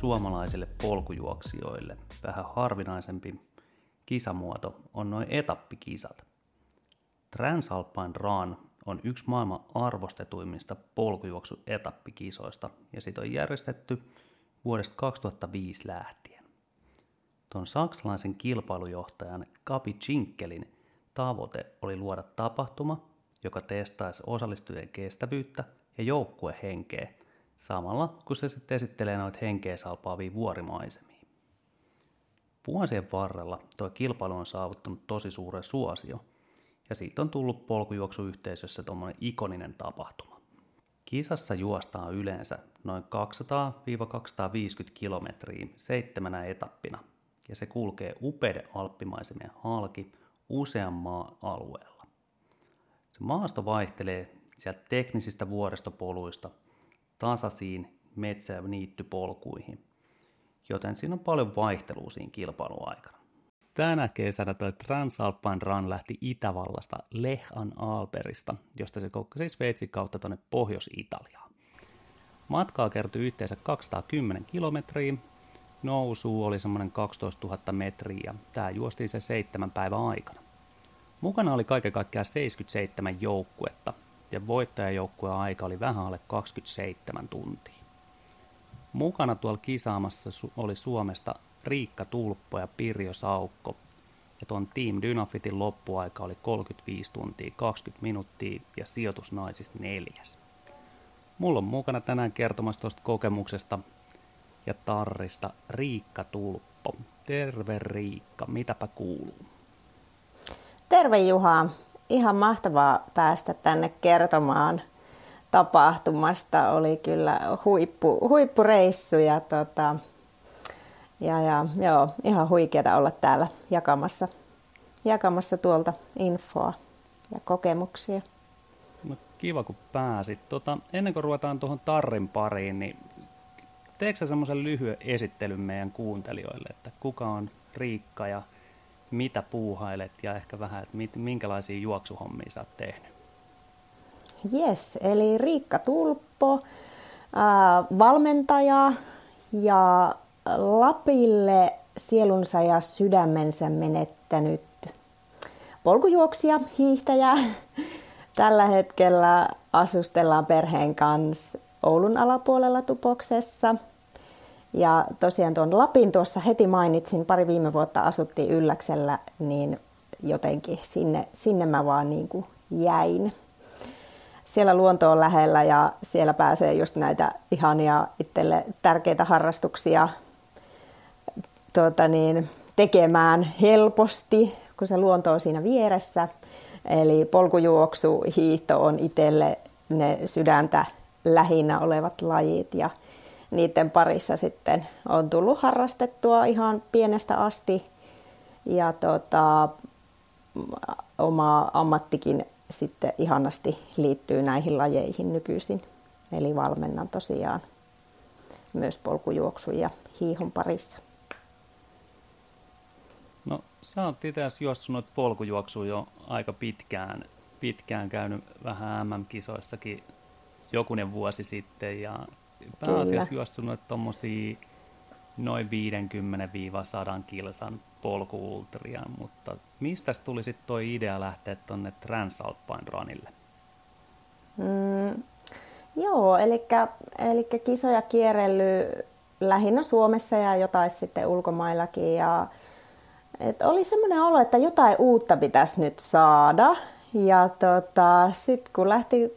suomalaisille polkujuoksijoille vähän harvinaisempi kisamuoto on noin etappikisat. Transalpine Run on yksi maailman arvostetuimmista polkujuoksuetappikisoista ja siitä on järjestetty vuodesta 2005 lähtien. Tuon saksalaisen kilpailujohtajan Kapi Chinkelin tavoite oli luoda tapahtuma, joka testaisi osallistujien kestävyyttä ja joukkuehenkeä, samalla kun se sitten esittelee noita henkeä salpaavia vuorimaisemia. Vuosien varrella tuo kilpailu on saavuttanut tosi suuren suosio, ja siitä on tullut polkujuoksuyhteisössä tuommoinen ikoninen tapahtuma. Kisassa juostaan yleensä noin 200-250 kilometriä seitsemänä etappina, ja se kulkee upeiden alppimaisemien halki usean maa-alueella. Se maasto vaihtelee sieltä teknisistä vuoristopoluista tasaisiin metsä- ja niittypolkuihin, joten siinä on paljon vaihtelua siinä kilpailuaikana. Tänä kesänä tuo Transalpine Run lähti Itävallasta Lehan Alperista, josta se kokkasi Sveitsin kautta tuonne Pohjois-Italiaan. Matkaa kertyi yhteensä 210 kilometriä, nousu oli semmoinen 12 000 metriä ja tämä juostiin se seitsemän päivän aikana. Mukana oli kaiken kaikkiaan 77 joukkuetta ja voittajajoukkueen aika oli vähän alle 27 tuntia. Mukana tuolla kisaamassa oli Suomesta Riikka Tulppo ja Pirjo Saukko. Ja tuon Team Dynafitin loppuaika oli 35 tuntia 20 minuuttia ja sijoitus naisista neljäs. Mulla on mukana tänään kertomassa tuosta kokemuksesta ja tarrista Riikka Tulppo. Terve Riikka, mitäpä kuuluu? Terve Juha, ihan mahtavaa päästä tänne kertomaan tapahtumasta. Oli kyllä huippu, huippureissu ja, tota, ja, ja joo, ihan huikeaa olla täällä jakamassa, jakamassa tuolta infoa ja kokemuksia. No, kiva kun pääsit. Tota, ennen kuin ruvetaan tuohon tarrin pariin, niin teekö semmoisen lyhyen esittelyn meidän kuuntelijoille, että kuka on Riikka ja mitä puuhailet ja ehkä vähän, että minkälaisia juoksuhommia sä oot tehnyt? Yes, eli Riikka Tulppo, ää, valmentaja ja Lapille sielunsa ja sydämensä menettänyt polkujuoksija, hiihtäjä. Tällä hetkellä asustellaan perheen kanssa Oulun alapuolella Tupoksessa – ja tosiaan tuon Lapin tuossa heti mainitsin, pari viime vuotta asuttiin Ylläksellä, niin jotenkin sinne, sinne mä vaan niin kuin jäin. Siellä luonto on lähellä ja siellä pääsee just näitä ihania itselle tärkeitä harrastuksia tuota niin, tekemään helposti, kun se luonto on siinä vieressä. Eli polkujuoksu, hiihto on itselle ne sydäntä lähinnä olevat lajit ja niiden parissa sitten on tullut harrastettua ihan pienestä asti. Ja tota, oma ammattikin sitten ihanasti liittyy näihin lajeihin nykyisin. Eli valmennan tosiaan myös polkujuoksun ja hiihon parissa. No sä oot itse asiassa juossut polkujuoksua jo aika pitkään, pitkään käynyt vähän MM-kisoissakin jokunen vuosi sitten ja pääasiassa juossut noita tommosia noin 50-100 kilsan polkuultria, mutta mistä tuli sitten toi idea lähteä tuonne Transalpine Runille? Mm, joo, eli, eli kisoja kierrellyt lähinnä Suomessa ja jotain sitten ulkomaillakin. Ja, et oli semmoinen olo, että jotain uutta pitäisi nyt saada. Ja tota, sitten kun lähti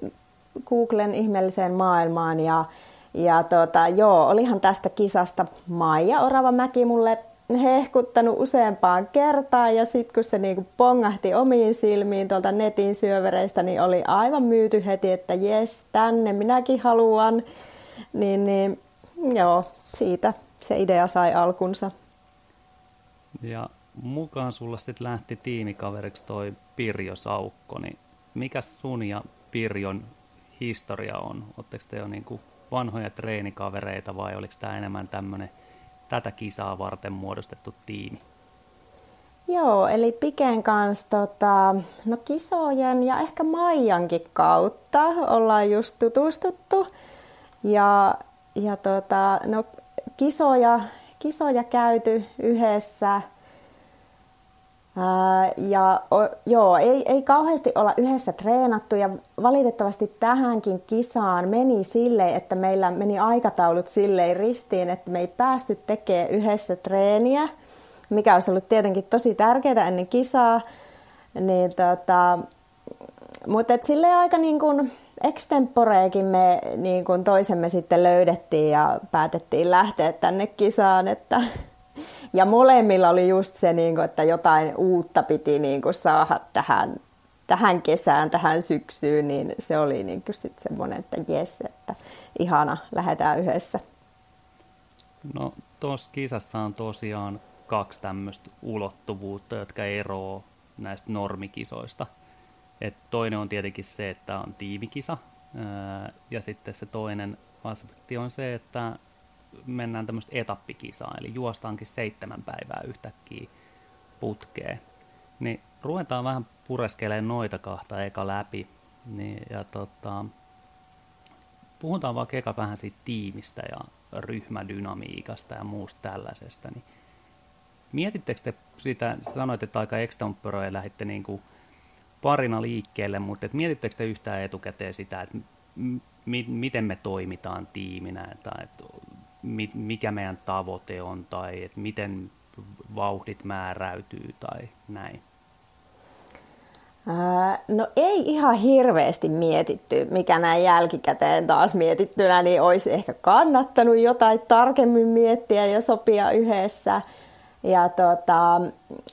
Googlen ihmeelliseen maailmaan ja ja tota, joo, olihan tästä kisasta Maija Oravamäki mulle hehkuttanut useampaan kertaan ja sitten kun se niinku pongahti omiin silmiin tuolta netin syövereistä, niin oli aivan myyty heti, että jes, tänne minäkin haluan. Niin, niin joo, siitä se idea sai alkunsa. Ja mukaan sulla sitten lähti tiimikaveriksi toi Pirjo Saukko, niin mikä sun ja Pirjon historia on? Oletteko te jo niinku vanhoja treenikavereita vai oliko tämä enemmän tämmöinen tätä kisaa varten muodostettu tiimi? Joo, eli Piken kanssa tota, no kisojen ja ehkä Maijankin kautta ollaan just tutustuttu. Ja, ja tota, no, kisoja, kisoja käyty yhdessä. Ja joo, ei, ei kauheasti olla yhdessä treenattu ja valitettavasti tähänkin kisaan meni sille, että meillä meni aikataulut silleen ristiin, että me ei päästy tekemään yhdessä treeniä, mikä olisi ollut tietenkin tosi tärkeää ennen kisaa. Niin tota, mutta silleen aika niin kuin, extemporeekin me niin kuin toisemme sitten löydettiin ja päätettiin lähteä tänne kisaan. Että, ja molemmilla oli just se, niin kuin, että jotain uutta piti niin kuin saada tähän, tähän kesään, tähän syksyyn, niin se oli niin sitten semmoinen, että jes, että ihana, lähdetään yhdessä. No tuossa kisassa on tosiaan kaksi tämmöistä ulottuvuutta, jotka eroavat näistä normikisoista – et toinen on tietenkin se, että on tiimikisa, ja sitten se toinen aspekti on se, että mennään tämmöistä etappikisaa, eli juostaankin seitsemän päivää yhtäkkiä putkeen. Niin ruvetaan vähän pureskelemaan noita kahta eka läpi. Niin, ja tota, puhutaan vaikka eka vähän siitä tiimistä ja ryhmädynamiikasta ja muusta tällaisesta. Niin mietittekö te sitä, sanoit, että aika extemporea lähditte niin kuin parina liikkeelle, mutta et mietittekö te yhtään etukäteen sitä, että mi- miten me toimitaan tiiminä, tai että mikä meidän tavoite on, tai että miten vauhdit määräytyy tai näin? no ei ihan hirveästi mietitty, mikä näin jälkikäteen taas mietittynä, niin olisi ehkä kannattanut jotain tarkemmin miettiä ja sopia yhdessä – ja tota,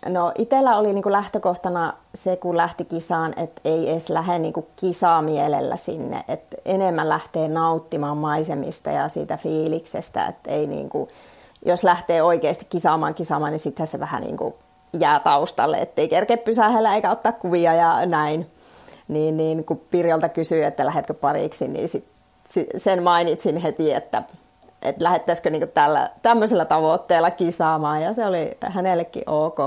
no itellä oli niinku lähtökohtana se, kun lähti kisaan, että ei edes lähde niinku kisaa mielellä sinne, että enemmän lähtee nauttimaan maisemista ja siitä fiiliksestä, että ei niinku, jos lähtee oikeasti kisaamaan kisaamaan, niin sitten se vähän niinku jää taustalle, ettei kerke pysähellä eikä ottaa kuvia ja näin. Niin, niin kun Pirjolta kysyy, että lähdetkö pariksi, niin sit, sen mainitsin heti, että että lähettäisikö niinku tällä, tämmöisellä tavoitteella kisaamaan ja se oli hänellekin ok.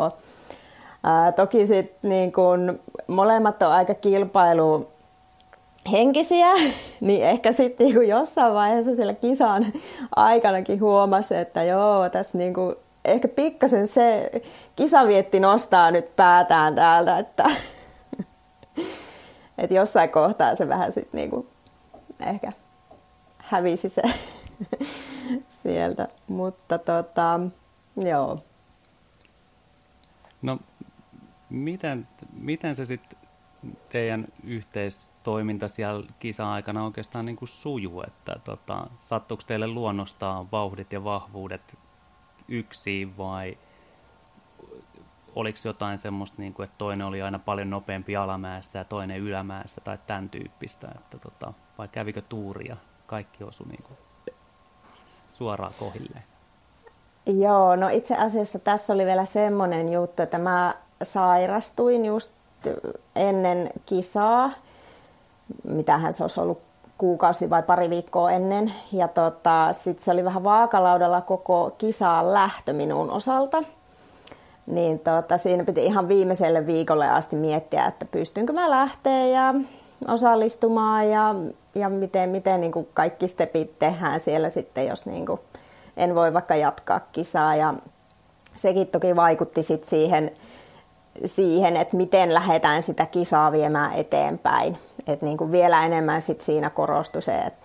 Ää, toki sitten niin molemmat on aika kilpailu henkisiä, niin ehkä sitten niin jossain vaiheessa siellä kisan aikanakin huomasi, että joo, tässä niin kuin, ehkä pikkasen se kisavietti nostaa nyt päätään täältä, että, että jossain kohtaa se vähän sitten niin kuin, ehkä hävisi se sieltä. Mutta tota, joo. No, miten, miten se sitten teidän yhteistoiminta siellä kisa-aikana oikeastaan niin kuin sujuu, että tota, sattuuko teille luonnostaan vauhdit ja vahvuudet yksin vai oliko jotain semmoista, niin kuin, että toinen oli aina paljon nopeampi alamäessä ja toinen ylämäessä tai tämän tyyppistä, että tota, vai kävikö tuuria, kaikki osui niin kuin suoraan kohilleen? Joo, no itse asiassa tässä oli vielä semmoinen juttu, että mä sairastuin just ennen kisaa, mitähän se olisi ollut kuukausi vai pari viikkoa ennen. Ja tota, sitten se oli vähän vaakalaudalla koko kisaan lähtö minun osalta. Niin tota, siinä piti ihan viimeiselle viikolle asti miettiä, että pystynkö mä lähteä ja osallistumaan ja, ja miten, miten niin kuin kaikki stepit tehdään siellä sitten, jos niin kuin en voi vaikka jatkaa kisaa. Ja sekin toki vaikutti sit siihen, siihen, että miten lähdetään sitä kisaa viemään eteenpäin. Et niin kuin vielä enemmän sit siinä korostui se, että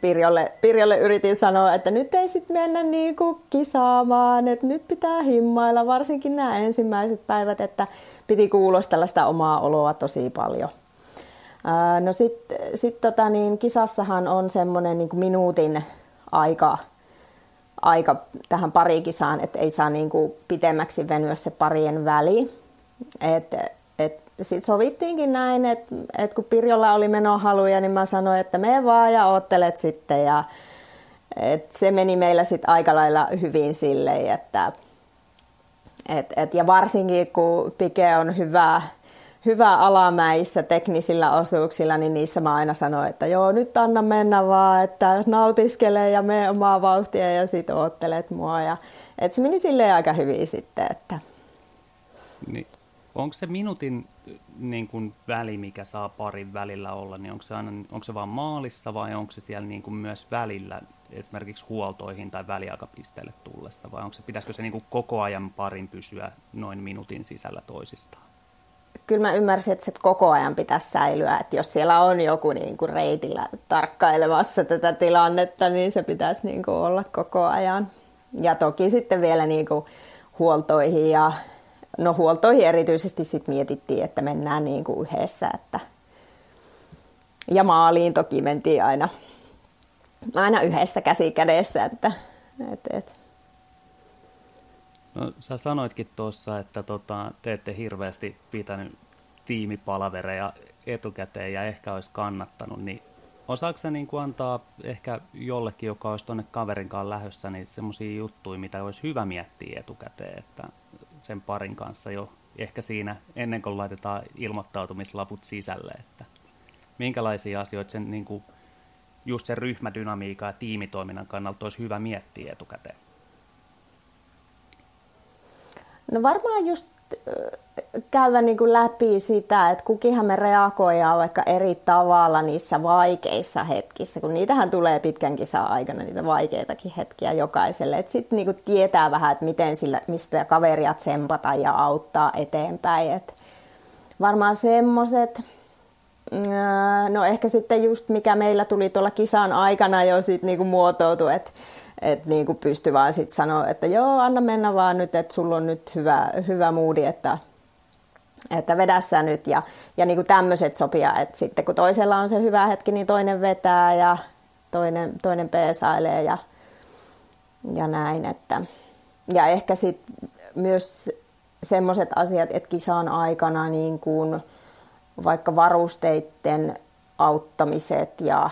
Pirjolle, Pirjolle yritin sanoa, että nyt ei sitten mennä niin kuin kisaamaan, että nyt pitää himmailla, varsinkin nämä ensimmäiset päivät, että piti kuulostella sitä omaa oloa tosi paljon. No sitten sit tota niin, kisassahan on semmoinen niin minuutin aika, aika tähän parikisaan, että ei saa niin kuin pitemmäksi venyä se parien väli. Et, et, sitten sovittiinkin näin, että et kun Pirjolla oli menohaluja, niin mä sanoin, että me vaan ja oottelet sitten. Ja, et se meni meillä sitten aika lailla hyvin silleen, että et, et, ja varsinkin kun Pike on hyvä, hyvä alamäissä teknisillä osuuksilla, niin niissä mä aina sanoin, että joo, nyt anna mennä vaan, että nautiskele ja me omaa vauhtia ja sit oottelet mua. Ja, et se meni silleen aika hyvin sitten, että... Niin, Onko se minuutin niin kuin väli, mikä saa parin välillä olla, niin onko se, aina, onko se vaan maalissa vai onko se siellä niin kuin myös välillä esimerkiksi huoltoihin tai väliaikapisteelle tullessa vai onko se, pitäisikö se niin koko ajan parin pysyä noin minuutin sisällä toisistaan? Kyllä mä ymmärsin, että se koko ajan pitäisi säilyä, että jos siellä on joku niin kuin reitillä tarkkailemassa tätä tilannetta, niin se pitäisi niin kuin olla koko ajan. Ja toki sitten vielä niin kuin huoltoihin ja no huoltoihin erityisesti sit mietittiin, että mennään niin kuin yhdessä. Että... Ja maaliin toki mentiin aina, aina yhdessä käsi kädessä. Että, et, et. No, sä sanoitkin tuossa, että tota, te ette hirveästi pitänyt tiimipalavereja etukäteen ja ehkä olisi kannattanut, niin osaako niin kuin antaa ehkä jollekin, joka olisi tuonne kaverinkaan lähössä, niin semmoisia juttuja, mitä olisi hyvä miettiä etukäteen, että sen parin kanssa jo ehkä siinä ennen kuin laitetaan ilmoittautumislaput sisälle, että minkälaisia asioita sen niin kuin, just sen ryhmädynamiikan ja tiimitoiminnan kannalta olisi hyvä miettiä etukäteen? No varmaan just käydä niin kuin läpi sitä, että kukinhan me reagoidaan vaikka eri tavalla niissä vaikeissa hetkissä, kun niitähän tulee pitkän kisan aikana, niitä vaikeitakin hetkiä jokaiselle. Sitten niin tietää vähän, että miten sillä, mistä kaveria tsempata ja auttaa eteenpäin. Et varmaan semmoiset, mm, no ehkä sitten just mikä meillä tuli tuolla kisan aikana jo sit niin muotoutui, että että niin kuin pysty vaan sitten sanoa, että joo, anna mennä vaan nyt, että sulla on nyt hyvä, hyvä moodi, että, että vedä sä nyt. Ja, ja niin kuin tämmöiset sopia, että sitten kun toisella on se hyvä hetki, niin toinen vetää ja toinen, toinen peesailee ja, ja näin. Että, ja ehkä sitten myös semmoiset asiat, että kisan aikana niin kuin vaikka varusteiden auttamiset ja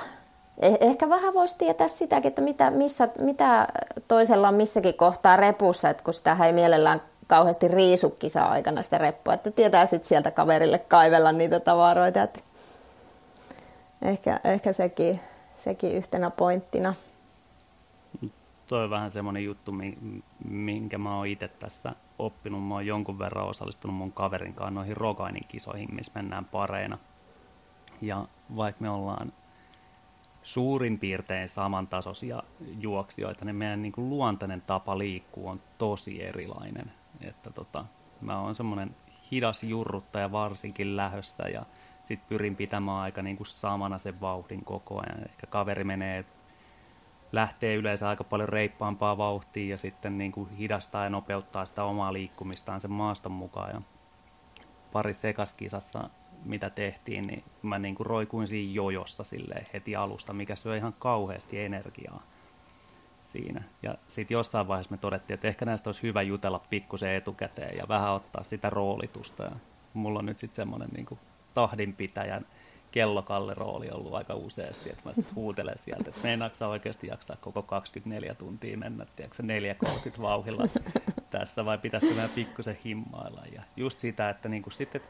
ehkä vähän voisi tietää sitäkin, että mitä, missä, mitä toisella on missäkin kohtaa repussa, että kun sitä ei mielellään kauheasti riisu kisa-aikana sitä reppua, että tietää sitten sieltä kaverille kaivella niitä tavaroita. Että ehkä, ehkä sekin, sekin yhtenä pointtina. Toi on vähän semmoinen juttu, minkä mä oon itse tässä oppinut. Mä oon jonkun verran osallistunut mun kaverin kanssa noihin Rogainin kisoihin, missä mennään pareina. Ja vaikka me ollaan suurin piirtein samantasoisia juoksijoita, niin meidän niin kuin luontainen tapa liikkua on tosi erilainen. Että tota, mä oon semmoinen hidas jurruttaja varsinkin lähössä ja sitten pyrin pitämään aika niin kuin samana sen vauhdin koko ajan. Ehkä kaveri menee, lähtee yleensä aika paljon reippaampaa vauhtia ja sitten niin kuin hidastaa ja nopeuttaa sitä omaa liikkumistaan sen maaston mukaan. Ja pari sekaskisassa mitä tehtiin, niin mä niin kuin roikuin siinä jojossa sille heti alusta, mikä syö ihan kauheasti energiaa siinä. Ja sitten jossain vaiheessa me todettiin, että ehkä näistä olisi hyvä jutella pikkusen etukäteen ja vähän ottaa sitä roolitusta. Ja mulla on nyt sitten semmoinen niin tahdinpitäjän kellokalle rooli ollut aika useasti, että mä sitten huutelen sieltä, että meinaatko oikeasti jaksaa koko 24 tuntia mennä, tiedätkö 4.30 vauhilla tässä vai pitäisikö mä pikkusen himmailla. Ja just sitä, että niin kuin sitten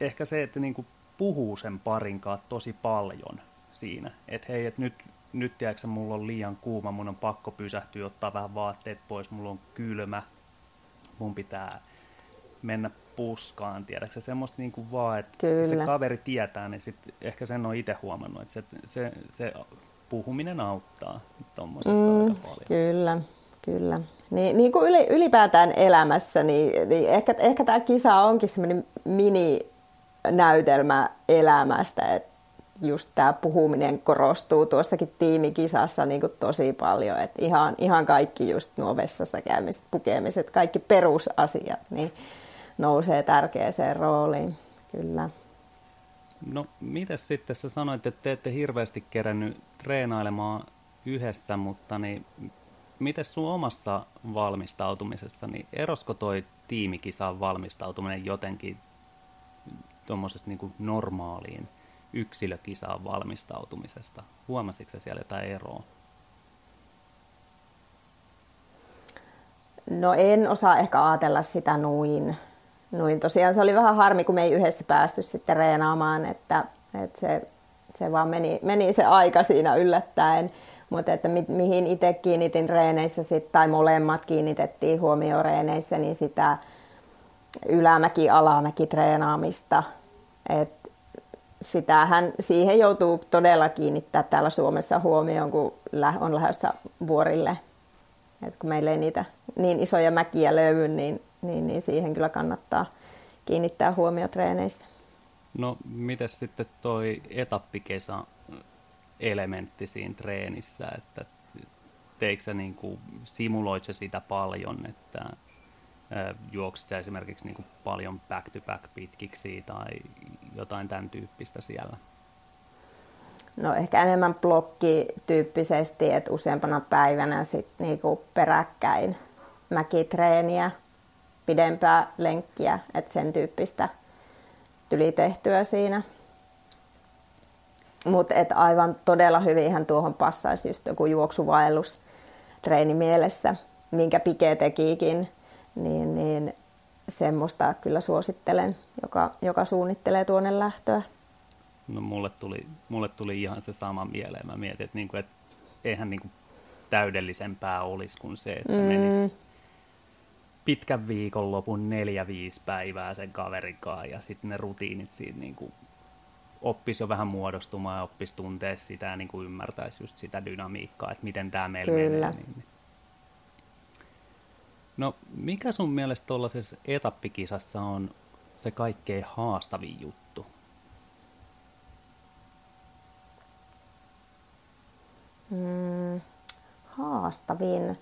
ehkä se, että niin kuin puhuu sen parin kanssa tosi paljon siinä. Että hei, että nyt, nyt tiedätkö, mulla on liian kuuma, mun on pakko pysähtyä, ottaa vähän vaatteet pois, mulla on kylmä, mun pitää mennä puskaan, tiedätkö semmoista niin kuin vaan, että Kyllä. se kaveri tietää, niin sit ehkä sen on itse huomannut, että se, se, se puhuminen auttaa tuommoisessa mm, aika paljon. Kyllä, kyllä. Niin, niin kuin ylipäätään elämässä, niin, niin ehkä, ehkä tämä kisa onkin semmoinen mini näytelmä elämästä, että just tämä puhuminen korostuu tuossakin tiimikisassa niin kuin tosi paljon, että ihan, ihan kaikki just nuo vessassa käymiset, pukemiset, kaikki perusasiat, niin nousee tärkeäseen rooliin, kyllä. No, miten sitten sä sanoit, että te ette hirveästi kerännyt treenailemaan yhdessä, mutta niin miten sun omassa valmistautumisessa, niin erosko toi tiimikisaan valmistautuminen jotenkin tuommoisesta niin normaaliin yksilökisaan valmistautumisesta? Huomasitko siellä jotain eroa? No en osaa ehkä ajatella sitä noin. noin. Tosiaan se oli vähän harmi, kun me ei yhdessä päästy sitten reenaamaan, että, että se, se vaan meni, meni se aika siinä yllättäen. Mutta että mi, mihin itse kiinnitin reeneissä sit, tai molemmat kiinnitettiin huomioon reeneissä, niin sitä, ylämäki, alamäki treenaamista. Et sitähän, siihen joutuu todella kiinnittää täällä Suomessa huomioon, kun on lähdössä vuorille. Et kun meillä ei niitä niin isoja mäkiä löydy, niin, niin, niin siihen kyllä kannattaa kiinnittää huomio treeneissä. No, miten sitten toi etappikesa elementti siinä treenissä, että teikö sä niin kuin, simuloit sä sitä paljon, että juoksit sä esimerkiksi niin kuin paljon back-to-back pitkiksi tai jotain tämän tyyppistä siellä? No ehkä enemmän blokkityyppisesti, että useampana päivänä sitten niinku peräkkäin mäkitreeniä, pidempää lenkkiä, että sen tyyppistä tuli tehtyä siinä. Mutta aivan todella hyvinhän tuohon passaisi just joku juoksuvaellus treeni mielessä, minkä Pike tekikin, niin, niin semmoista kyllä suosittelen, joka, joka suunnittelee tuonne lähtöä. No mulle tuli, mulle tuli ihan se sama mieleen. Mä mietin, että, niinku, että eihän niinku täydellisempää olisi kuin se, että mm. menisi pitkän viikonlopun neljä-viisi päivää sen kaverin kanssa ja sitten ne rutiinit siinä niinku oppisi jo vähän muodostumaan ja oppisi tuntea sitä ja niin kuin ymmärtäisi just sitä dynamiikkaa, että miten tämä meillä Kyllä. menee. Niin, niin. No, mikä sun mielestä tuollaisessa etappikisassa on se kaikkein haastavin juttu? Mm, haastavin.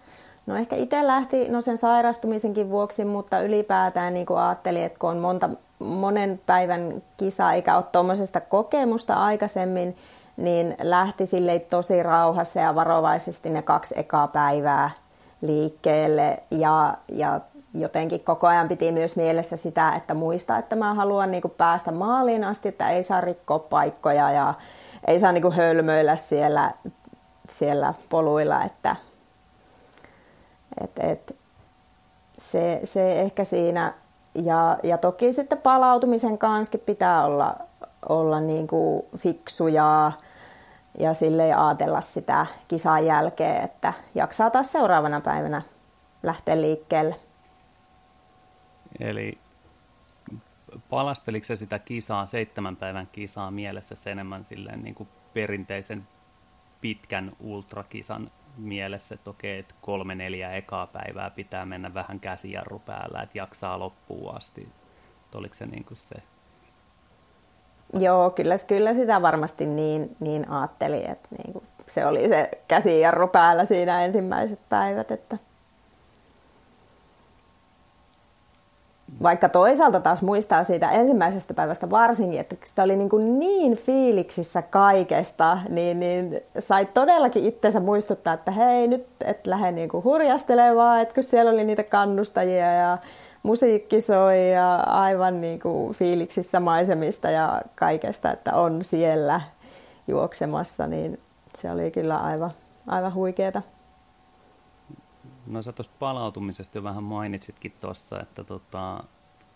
No ehkä itse lähti no sen sairastumisenkin vuoksi, mutta ylipäätään niin ajattelin, että kun on monta, monen päivän kisa eikä ole tuommoisesta kokemusta aikaisemmin, niin lähti sille tosi rauhassa ja varovaisesti ne kaksi ekaa päivää liikkeelle ja, ja jotenkin koko ajan piti myös mielessä sitä, että muista, että mä haluan niin kuin päästä maaliin asti, että ei saa rikkoa paikkoja ja ei saa niin kuin hölmöillä siellä, siellä poluilla, että et, et, se, se ehkä siinä. Ja, ja toki sitten palautumisen kanssa pitää olla, olla niin kuin fiksuja ja sille ajatella sitä kisan jälkeen, että jaksaa taas seuraavana päivänä lähteä liikkeelle. Eli palasteliko se sitä kisaa, seitsemän päivän kisaa mielessä enemmän silleen niin kuin perinteisen pitkän ultrakisan mielessä, että okei, että kolme neljä ekaa päivää pitää mennä vähän käsijarru päällä, että jaksaa loppuun asti. Oliko se niin kuin se? Joo, kyllä, kyllä sitä varmasti niin, niin ajattelin, että niin kuin se oli se käsijarru päällä siinä ensimmäiset päivät, että – Vaikka toisaalta taas muistaa siitä ensimmäisestä päivästä varsinkin, että sitä oli niin, kuin niin fiiliksissä kaikesta, niin, niin sai todellakin itsensä muistuttaa, että hei nyt et lähde niin kuin hurjastelemaan, että kun siellä oli niitä kannustajia ja musiikki soi ja aivan niin kuin fiiliksissä maisemista ja kaikesta, että on siellä juoksemassa, niin se oli kyllä aivan, aivan huikeeta. No sä tuosta palautumisesta jo vähän mainitsitkin tuossa, että tota,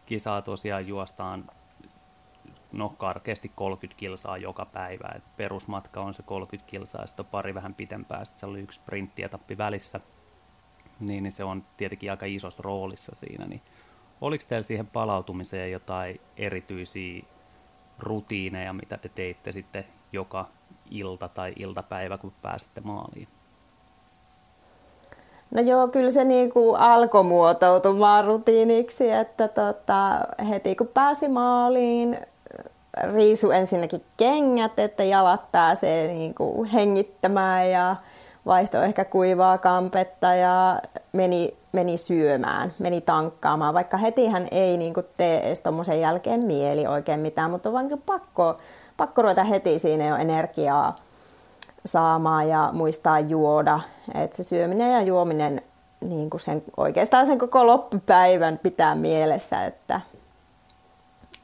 kisaa tosiaan juostaan no karkeasti 30 kilsaa joka päivä. Et perusmatka on se 30 kilsaa ja sitten pari vähän pitempää. Sitten se oli yksi sprinttietappi välissä. Niin, niin se on tietenkin aika isossa roolissa siinä. Niin oliko teillä siihen palautumiseen jotain erityisiä rutiineja, mitä te teitte sitten joka ilta tai iltapäivä, kun pääsitte maaliin? No joo, kyllä se niin kuin alkoi muotoutumaan rutiiniksi, että tota, heti kun pääsi maaliin, riisu ensinnäkin kengät, että jalat pääsee niin kuin hengittämään ja vaihtoi ehkä kuivaa kampetta ja meni, meni syömään, meni tankkaamaan, vaikka heti hän ei niin kuin tee edes tuommoisen jälkeen mieli oikein mitään, mutta on vaan niin pakko, pakko ruveta heti siinä jo energiaa saamaan ja muistaa juoda. Että se syöminen ja juominen niin kuin sen, oikeastaan sen koko loppupäivän pitää mielessä. Että.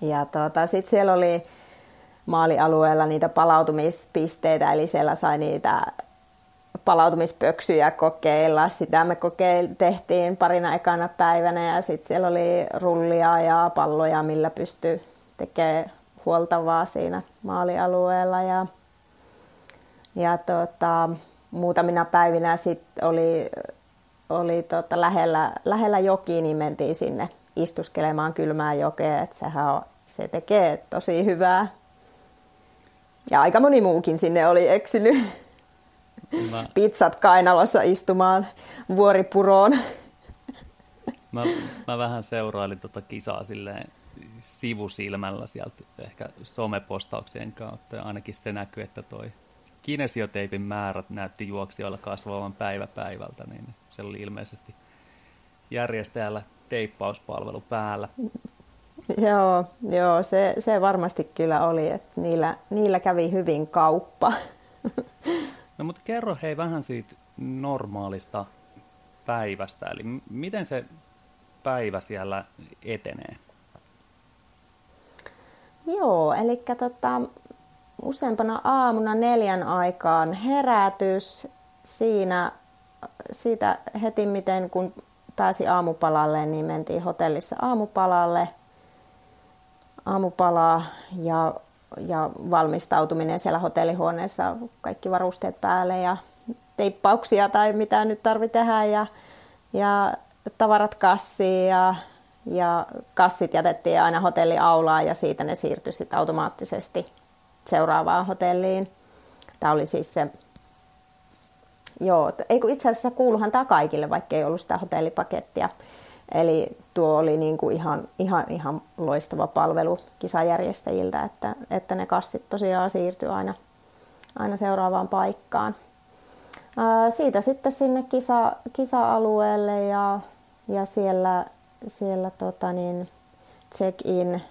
Ja tuota, sitten siellä oli maalialueella niitä palautumispisteitä, eli siellä sai niitä palautumispöksyjä kokeilla. Sitä me kokeil, tehtiin parina ekana päivänä ja sitten siellä oli rullia ja palloja, millä pystyi tekemään huoltavaa siinä maalialueella. Ja ja tota, muutamina päivinä sitten oli, oli tota lähellä, lähellä joki, niin mentiin sinne istuskelemaan kylmään jokeen, että sehän on, se tekee tosi hyvää. Ja aika moni muukin sinne oli eksynyt. Mä... Pizzat kainalossa istumaan vuoripuroon. Mä, mä vähän seurailin tota kisaa silleen sivusilmällä sieltä ehkä somepostauksien kautta ja ainakin se näkyy, että toi kinesioteipin määrät näytti juoksijoilla kasvavan päivä päivältä, niin se oli ilmeisesti järjestäjällä teippauspalvelu päällä. Joo, joo se, se varmasti kyllä oli, että niillä, niillä kävi hyvin kauppa. No mutta kerro hei vähän siitä normaalista päivästä, eli miten se päivä siellä etenee? Joo, eli tota, useampana aamuna neljän aikaan herätys. Siinä, siitä heti miten kun pääsi aamupalalle, niin mentiin hotellissa aamupalalle. Aamupalaa ja, ja valmistautuminen siellä hotellihuoneessa, kaikki varusteet päälle ja teippauksia tai mitä nyt tarvitsee tehdä ja, ja tavarat kassiin ja, ja kassit jätettiin aina hotelliaulaan ja siitä ne siirtyi sitten automaattisesti seuraavaan hotelliin. Tämä oli siis se, joo, ei kun itse asiassa kuuluhan tämä kaikille, vaikka ei ollut sitä hotellipakettia. Eli tuo oli niin kuin ihan, ihan, ihan loistava palvelu kisajärjestäjiltä, että, että ne kassit tosiaan siirtyi aina, aina seuraavaan paikkaan. Ää, siitä sitten sinne kisa, kisa-alueelle ja, ja siellä, siellä tota niin, check-in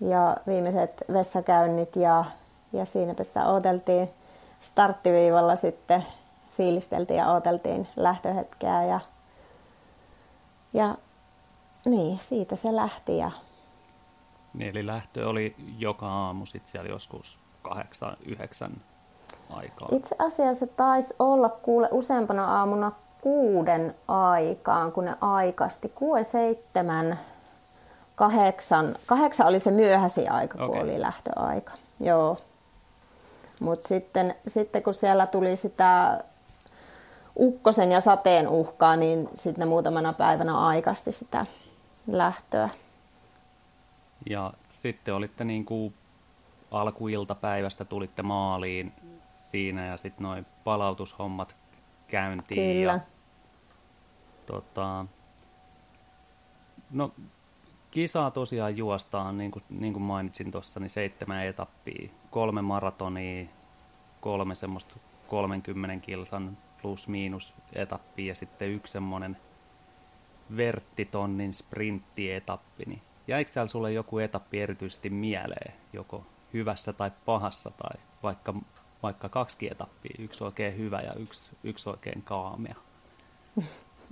ja viimeiset vessakäynnit ja, ja siinäpä sitä odoteltiin starttiviivalla sitten fiilisteltiin ja odoteltiin lähtöhetkeä ja, ja niin, siitä se lähti. Ja... Niin, eli lähtö oli joka aamu sitten siellä joskus kahdeksan, yhdeksän aikaa. Itse asiassa se taisi olla kuule useampana aamuna kuuden aikaan, kun ne aikasti. Kuuden seitsemän kahdeksan, kahdeksan oli se myöhäisin aika, kun okay. oli lähtöaika. Joo. Mutta sitten, sitten kun siellä tuli sitä ukkosen ja sateen uhkaa, niin sitten muutamana päivänä aikasti sitä lähtöä. Ja sitten olitte niin kuin alkuiltapäivästä tulitte maaliin siinä ja sitten noin palautushommat käyntiin. Kyllä. Ja, tota, no kisaa tosiaan juostaan, niin kuin, niin kuin mainitsin tuossa, niin seitsemän etappia, kolme maratonia, kolme semmoista 30 kilsan plus-miinus etappia ja sitten yksi semmoinen verttitonnin sprinttietappi. Niin jäikö siellä sulle joku etappi erityisesti mieleen, joko hyvässä tai pahassa tai vaikka, vaikka kaksi etappia, yksi oikein hyvä ja yksi, yksi oikein kaamea?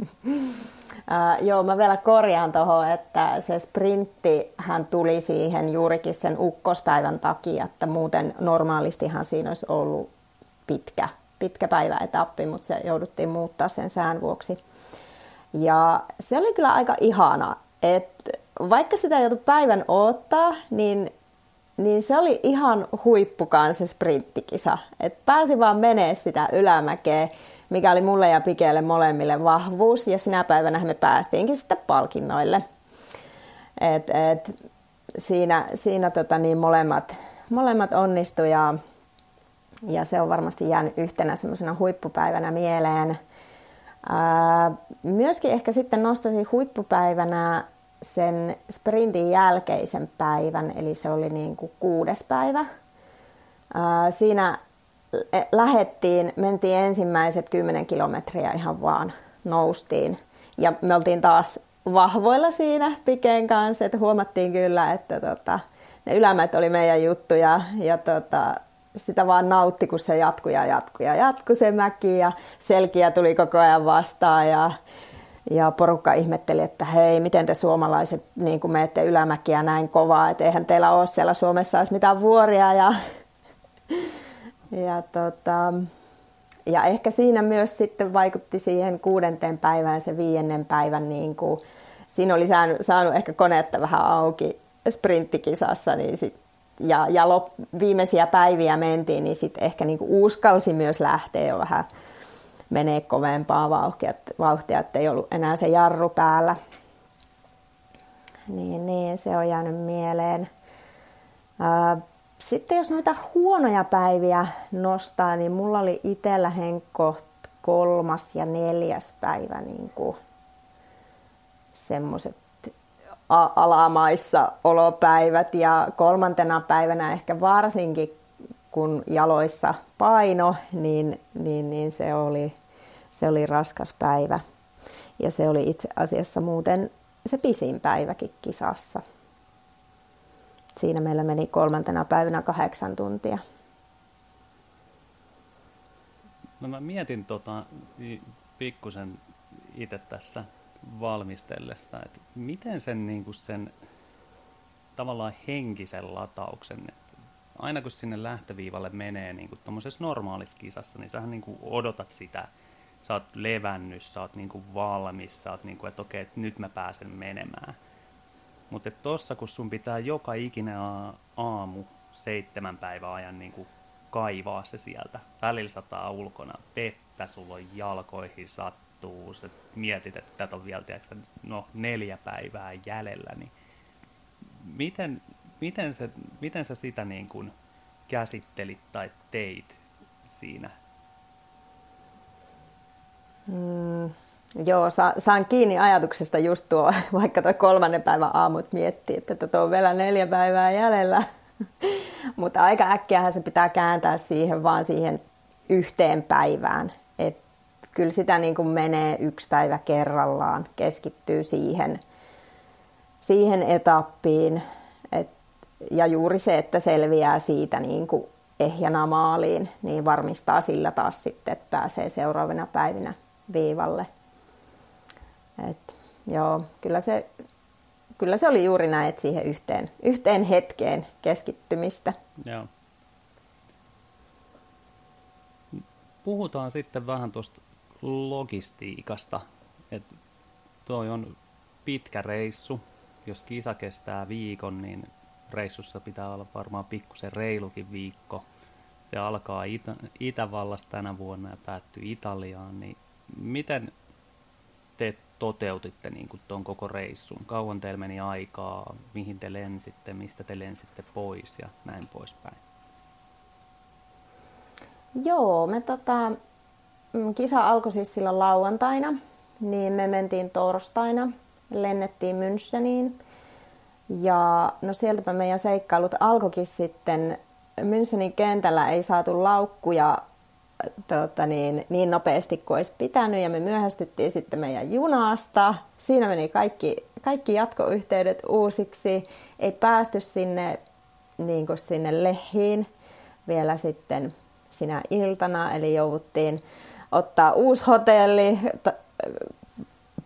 Uh, joo, mä vielä korjaan tuohon, että se sprintti hän tuli siihen juurikin sen ukkospäivän takia, että muuten normaalistihan siinä olisi ollut pitkä, pitkä päiväetappi, mutta se jouduttiin muuttaa sen sään vuoksi. Ja se oli kyllä aika ihana, että vaikka sitä joutui päivän odottaa, niin, niin se oli ihan huippukaan se sprinttikisa. Et pääsi vaan menee sitä ylämäkeä mikä oli mulle ja Pikeelle molemmille vahvuus. Ja sinä päivänä me päästiinkin sitten palkinnoille. Et, et, siinä siinä tota niin, molemmat, molemmat onnistu ja, ja se on varmasti jäänyt yhtenä semmoisena huippupäivänä mieleen. Myöskin ehkä sitten nostaisin huippupäivänä sen sprintin jälkeisen päivän, eli se oli niin kuin kuudes päivä. Siinä lähettiin, mentiin ensimmäiset 10 kilometriä ihan vaan noustiin. Ja me oltiin taas vahvoilla siinä Pikeen kanssa, että huomattiin kyllä, että tota, ne ylämät oli meidän juttu ja, ja tota, sitä vaan nautti, kun se jatkui ja jatkui ja jatkui se mäki ja selkiä tuli koko ajan vastaan ja, ja porukka ihmetteli, että hei, miten te suomalaiset niin kuin menette ylämäkiä näin kovaa, että eihän teillä ole siellä Suomessa edes mitään vuoria ja ja, tota, ja ehkä siinä myös sitten vaikutti siihen kuudenteen päivään se viiennen päivän, niin kuin, siinä oli saanut, saanut ehkä koneetta vähän auki sprinttikisassa, niin sit, ja, ja lop, viimeisiä päiviä mentiin, niin sitten ehkä niin kuin uskalsi myös lähteä jo vähän menee kovempaa vauhtia, vauhtia, että ei ollut enää se jarru päällä. Niin, niin, se on jäänyt mieleen. Sitten jos noita huonoja päiviä nostaa, niin mulla oli itsellä Henkko kolmas ja neljäs päivä niin semmoiset alamaissa olopäivät ja kolmantena päivänä ehkä varsinkin kun jaloissa paino, niin, niin, niin se, oli, se oli raskas päivä. Ja se oli itse asiassa muuten se pisin päiväkin kisassa. Siinä meillä meni kolmantena päivänä kahdeksan tuntia. No mä mietin tota, pikkusen itse tässä valmistellessa, että miten sen, niin kuin sen tavallaan henkisen latauksen, että aina kun sinne lähtöviivalle menee niin kuin normaalissa kisassa, niin sähän niin kuin odotat sitä, sä oot levännyt, sä oot niin kuin valmis, sä oot niin kuin, että okei, että nyt mä pääsen menemään. Mutta tossa, kun sun pitää joka ikinen aamu seitsemän päivän ajan niin kuin kaivaa se sieltä, välillä sataa ulkona, vettä sulla on jalkoihin sattuu, sä mietit, että tätä on vielä tiedätkö, no, neljä päivää jäljellä, niin miten, miten, se, miten sä sitä niin kuin käsittelit tai teit siinä? Mm, joo, sa, saan kiinni ajatuksesta just tuo, vaikka tuo kolmannen päivän aamut miettii, että tuo on vielä neljä päivää jäljellä. Mutta aika äkkiähän se pitää kääntää siihen vaan siihen yhteen päivään. Kyllä sitä niin kuin menee yksi päivä kerrallaan, keskittyy siihen, siihen etappiin. Et, ja juuri se, että selviää siitä niin kuin ehjänä maaliin, niin varmistaa sillä taas sitten, että pääsee seuraavina päivinä viivalle. Et, joo, kyllä se, kyllä se oli juuri näin, että siihen yhteen, yhteen hetkeen keskittymistä. Joo. Puhutaan sitten vähän tuosta logistiikasta. Et toi on pitkä reissu. Jos kisa kestää viikon, niin reissussa pitää olla varmaan pikkusen reilukin viikko. Se alkaa Itä- Itävallasta tänä vuonna ja päättyy Italiaan, niin miten te toteutitte niin tuon koko reissun? Kauan teillä meni aikaa, mihin te lensitte, mistä te lensitte pois ja näin poispäin? Joo, me tota, kisa alkoi siis silloin lauantaina, niin me mentiin torstaina, lennettiin Müncheniin ja no sieltäpä meidän seikkailut alkoikin sitten. Münchenin kentällä ei saatu laukkuja tota niin, niin nopeasti kuin olisi pitänyt ja me myöhästyttiin sitten meidän junasta. Siinä meni kaikki, kaikki jatkoyhteydet uusiksi. Ei päästy sinne, niin kuin sinne lehiin vielä sitten sinä iltana, eli jouduttiin ottaa uusi hotelli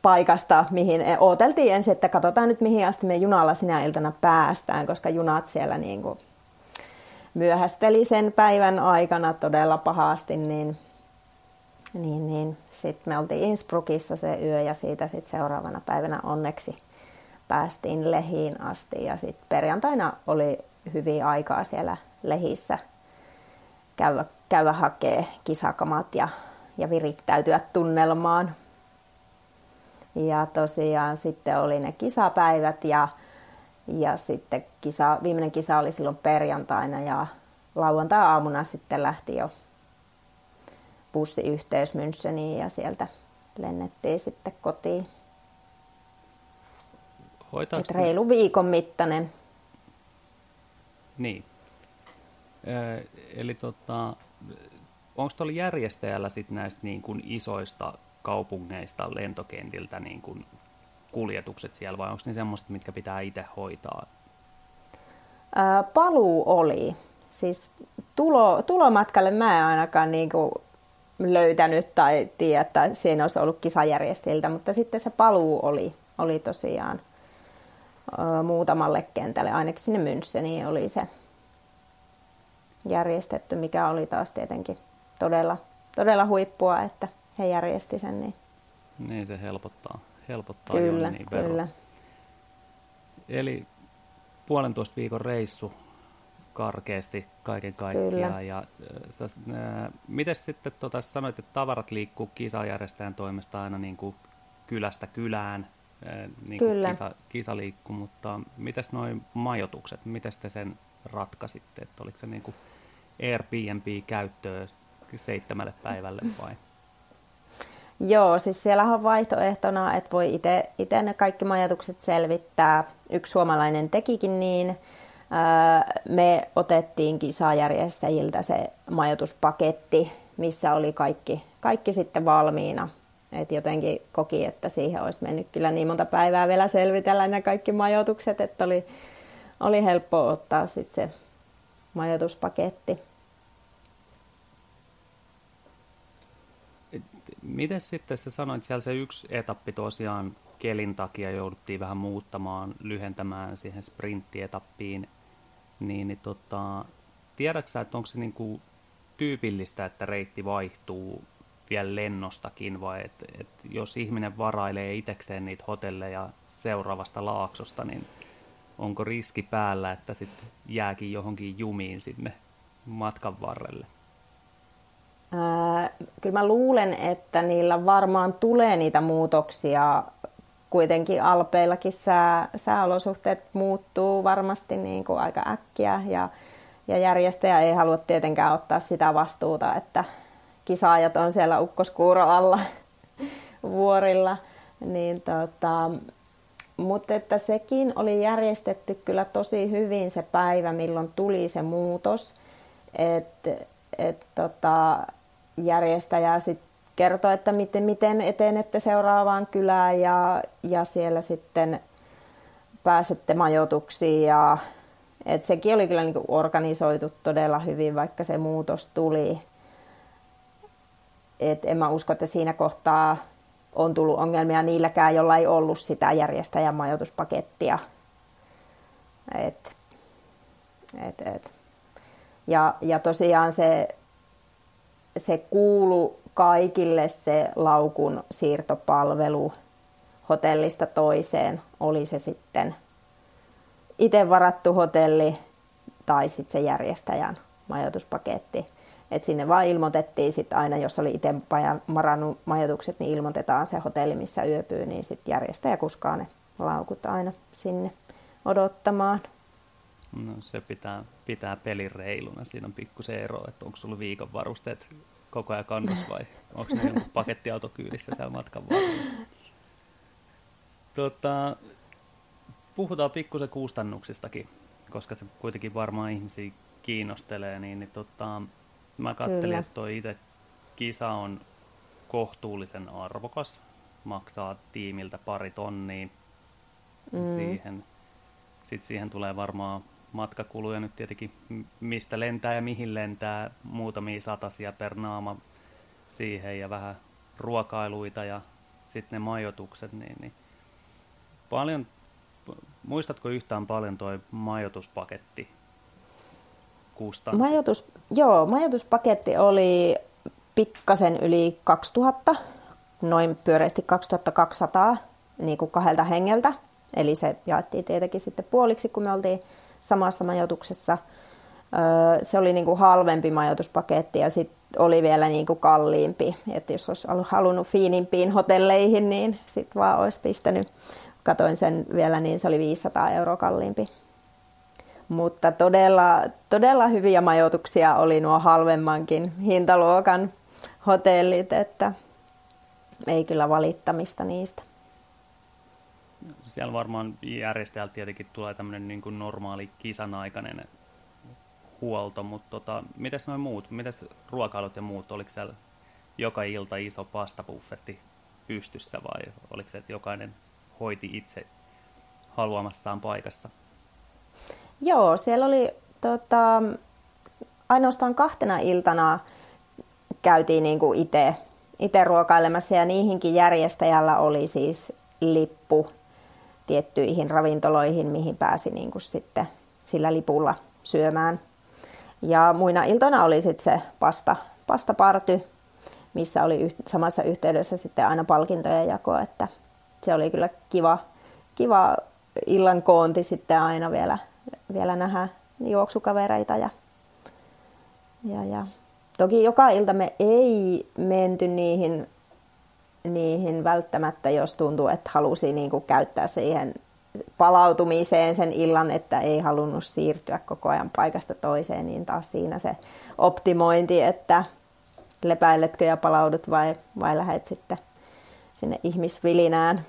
paikasta, mihin odoteltiin ensin, että katsotaan nyt mihin asti me junalla sinä iltana päästään, koska junat siellä niin kuin myöhästeli sen päivän aikana todella pahasti, niin, niin, niin sitten me oltiin Innsbruckissa se yö ja siitä sitten seuraavana päivänä onneksi päästiin Lehiin asti ja sitten perjantaina oli hyvin aikaa siellä Lehissä käydä, käydä hakee kisakamat ja, ja virittäytyä tunnelmaan. Ja tosiaan sitten oli ne kisapäivät ja ja sitten kisa, viimeinen kisa oli silloin perjantaina ja lauantai-aamuna sitten lähti jo bussiyhteys Müncheniin ja sieltä lennettiin sitten kotiin. Et reilu viikon mittainen. Niin. eli tota, onko tuolla järjestäjällä sit näistä niin kuin isoista kaupungeista lentokentiltä niin kuin kuljetukset siellä vai onko ne semmoista, mitkä pitää itse hoitaa? Ää, paluu oli. Siis tulo, tulomatkalle mä en ainakaan niin kuin löytänyt tai tiedä, että siinä olisi ollut kisajärjestäjiltä, mutta sitten se paluu oli, oli tosiaan ää, muutamalle kentälle, ainakin sinne Müncheniin oli se järjestetty, mikä oli taas tietenkin todella, todella huippua, että he järjesti sen. Niin, niin se helpottaa helpottaa kyllä, niin verran. Kyllä. Eli puolentoista viikon reissu karkeasti kaiken kaikkiaan. Kyllä. Ja, äh, miten sitten tota, sanoit, että tavarat liikkuu kisajärjestäjän toimesta aina niin kuin kylästä kylään, äh, niin kuin Kisa, kisaliikku, mutta mitäs noin majoitukset, miten te sen ratkaisitte, että oliko se niin kuin Airbnb-käyttöön seitsemälle päivälle vai? Joo, siis siellä on vaihtoehtona, että voi itse ne kaikki majoitukset selvittää. Yksi suomalainen tekikin niin. Me otettiin kisajärjestäjiltä se majoituspaketti, missä oli kaikki, kaikki sitten valmiina. Et jotenkin koki, että siihen olisi mennyt kyllä niin monta päivää vielä selvitellä ne kaikki majoitukset, että oli, oli helppo ottaa sitten se majoituspaketti. Miten sitten sä sanoit, että siellä se yksi etappi tosiaan kelin takia jouduttiin vähän muuttamaan, lyhentämään siihen sprinttietappiin, niin, niin tota, tiedätkö että onko se niinku tyypillistä, että reitti vaihtuu vielä lennostakin, vai että et jos ihminen varailee itsekseen niitä hotelleja seuraavasta laaksosta, niin onko riski päällä, että sitten jääkin johonkin jumiin sinne matkan varrelle? Kyllä mä luulen, että niillä varmaan tulee niitä muutoksia. Kuitenkin alpeillakin sää, sääolosuhteet muuttuu varmasti niin kuin aika äkkiä ja, ja järjestäjä ei halua tietenkään ottaa sitä vastuuta, että kisaajat on siellä ukkoskuuro alla vuorilla. Niin tota, mutta että sekin oli järjestetty kyllä tosi hyvin se päivä, milloin tuli se muutos. Että et tota, järjestäjä sitten kertoi, että miten, miten etenette seuraavaan kylään ja, ja siellä sitten pääsette majoituksiin. Ja, et sekin oli kyllä niin organisoitu todella hyvin, vaikka se muutos tuli. Et en mä usko, että siinä kohtaa on tullut ongelmia niilläkään, jolla ei ollut sitä järjestäjän majoituspakettia. Et, et, et. Ja, ja tosiaan se, se kuulu kaikille se laukun siirtopalvelu hotellista toiseen, oli se sitten itse varattu hotelli tai sitten se järjestäjän majoituspaketti. Et sinne vaan ilmoitettiin sit aina, jos oli itse marannut majoitukset, niin ilmoitetaan se hotelli, missä yöpyy, niin sitten järjestäjä kuskaa ne laukut aina sinne odottamaan. No se pitää, pitää pelin reiluna. Siinä on pikkusen ero, että onko sulla viikon varusteet koko ajan kannas vai onko ne jonkun pakettiauto kyydissä siellä matkan varrella. Tota, puhutaan pikkusen kustannuksistakin, koska se kuitenkin varmaan ihmisiä kiinnostelee, niin, niin tota, Mä kattelin, Kyllä. että toi itse kisa on kohtuullisen arvokas. Maksaa tiimiltä pari tonnia. Mm. Siihen, sitten siihen tulee varmaan matkakuluja nyt tietenkin, mistä lentää ja mihin lentää, muutamia satasia per naama siihen ja vähän ruokailuita ja sitten ne majoitukset, niin, niin paljon, muistatko yhtään paljon tuo majoituspaketti kustannus? Majoitus, joo, majoituspaketti oli pikkasen yli 2000, noin pyöreästi 2200 niin kuin kahdelta hengeltä. Eli se jaettiin tietenkin sitten puoliksi, kun me oltiin samassa majoituksessa. Se oli niin kuin halvempi majoituspaketti ja sitten oli vielä niin kuin kalliimpi. Että jos olisi halunnut fiinimpiin hotelleihin, niin sitten vaan olisi pistänyt. Katoin sen vielä, niin se oli 500 euroa kalliimpi mutta todella, todella hyviä majoituksia oli nuo halvemmankin hintaluokan hotellit, että ei kyllä valittamista niistä. Siellä varmaan järjestäjältä tietenkin tulee tämmöinen niin kuin normaali kisan aikainen huolto, mutta tota, mitäs noin muut, mitäs ruokailut ja muut, oliko siellä joka ilta iso pastabuffetti pystyssä vai oliko se, että jokainen hoiti itse haluamassaan paikassa? Joo, siellä oli tota, ainoastaan kahtena iltana käytiin niin itse ruokailemassa ja niihinkin järjestäjällä oli siis lippu tiettyihin ravintoloihin, mihin pääsi niin kuin sitten sillä lipulla syömään. Ja muina iltana oli sitten se pasta, pastaparty, missä oli yht, samassa yhteydessä sitten aina palkintojen jako, että se oli kyllä kiva, kiva illan koonti sitten aina vielä vielä nähdä juoksukavereita. Ja, ja, ja. Toki joka ilta me ei menty niihin, niihin välttämättä, jos tuntuu, että halusi niin kuin käyttää siihen palautumiseen sen illan, että ei halunnut siirtyä koko ajan paikasta toiseen, niin taas siinä se optimointi, että lepäiletkö ja palaudut vai, vai lähdet sitten sinne ihmisvilinään.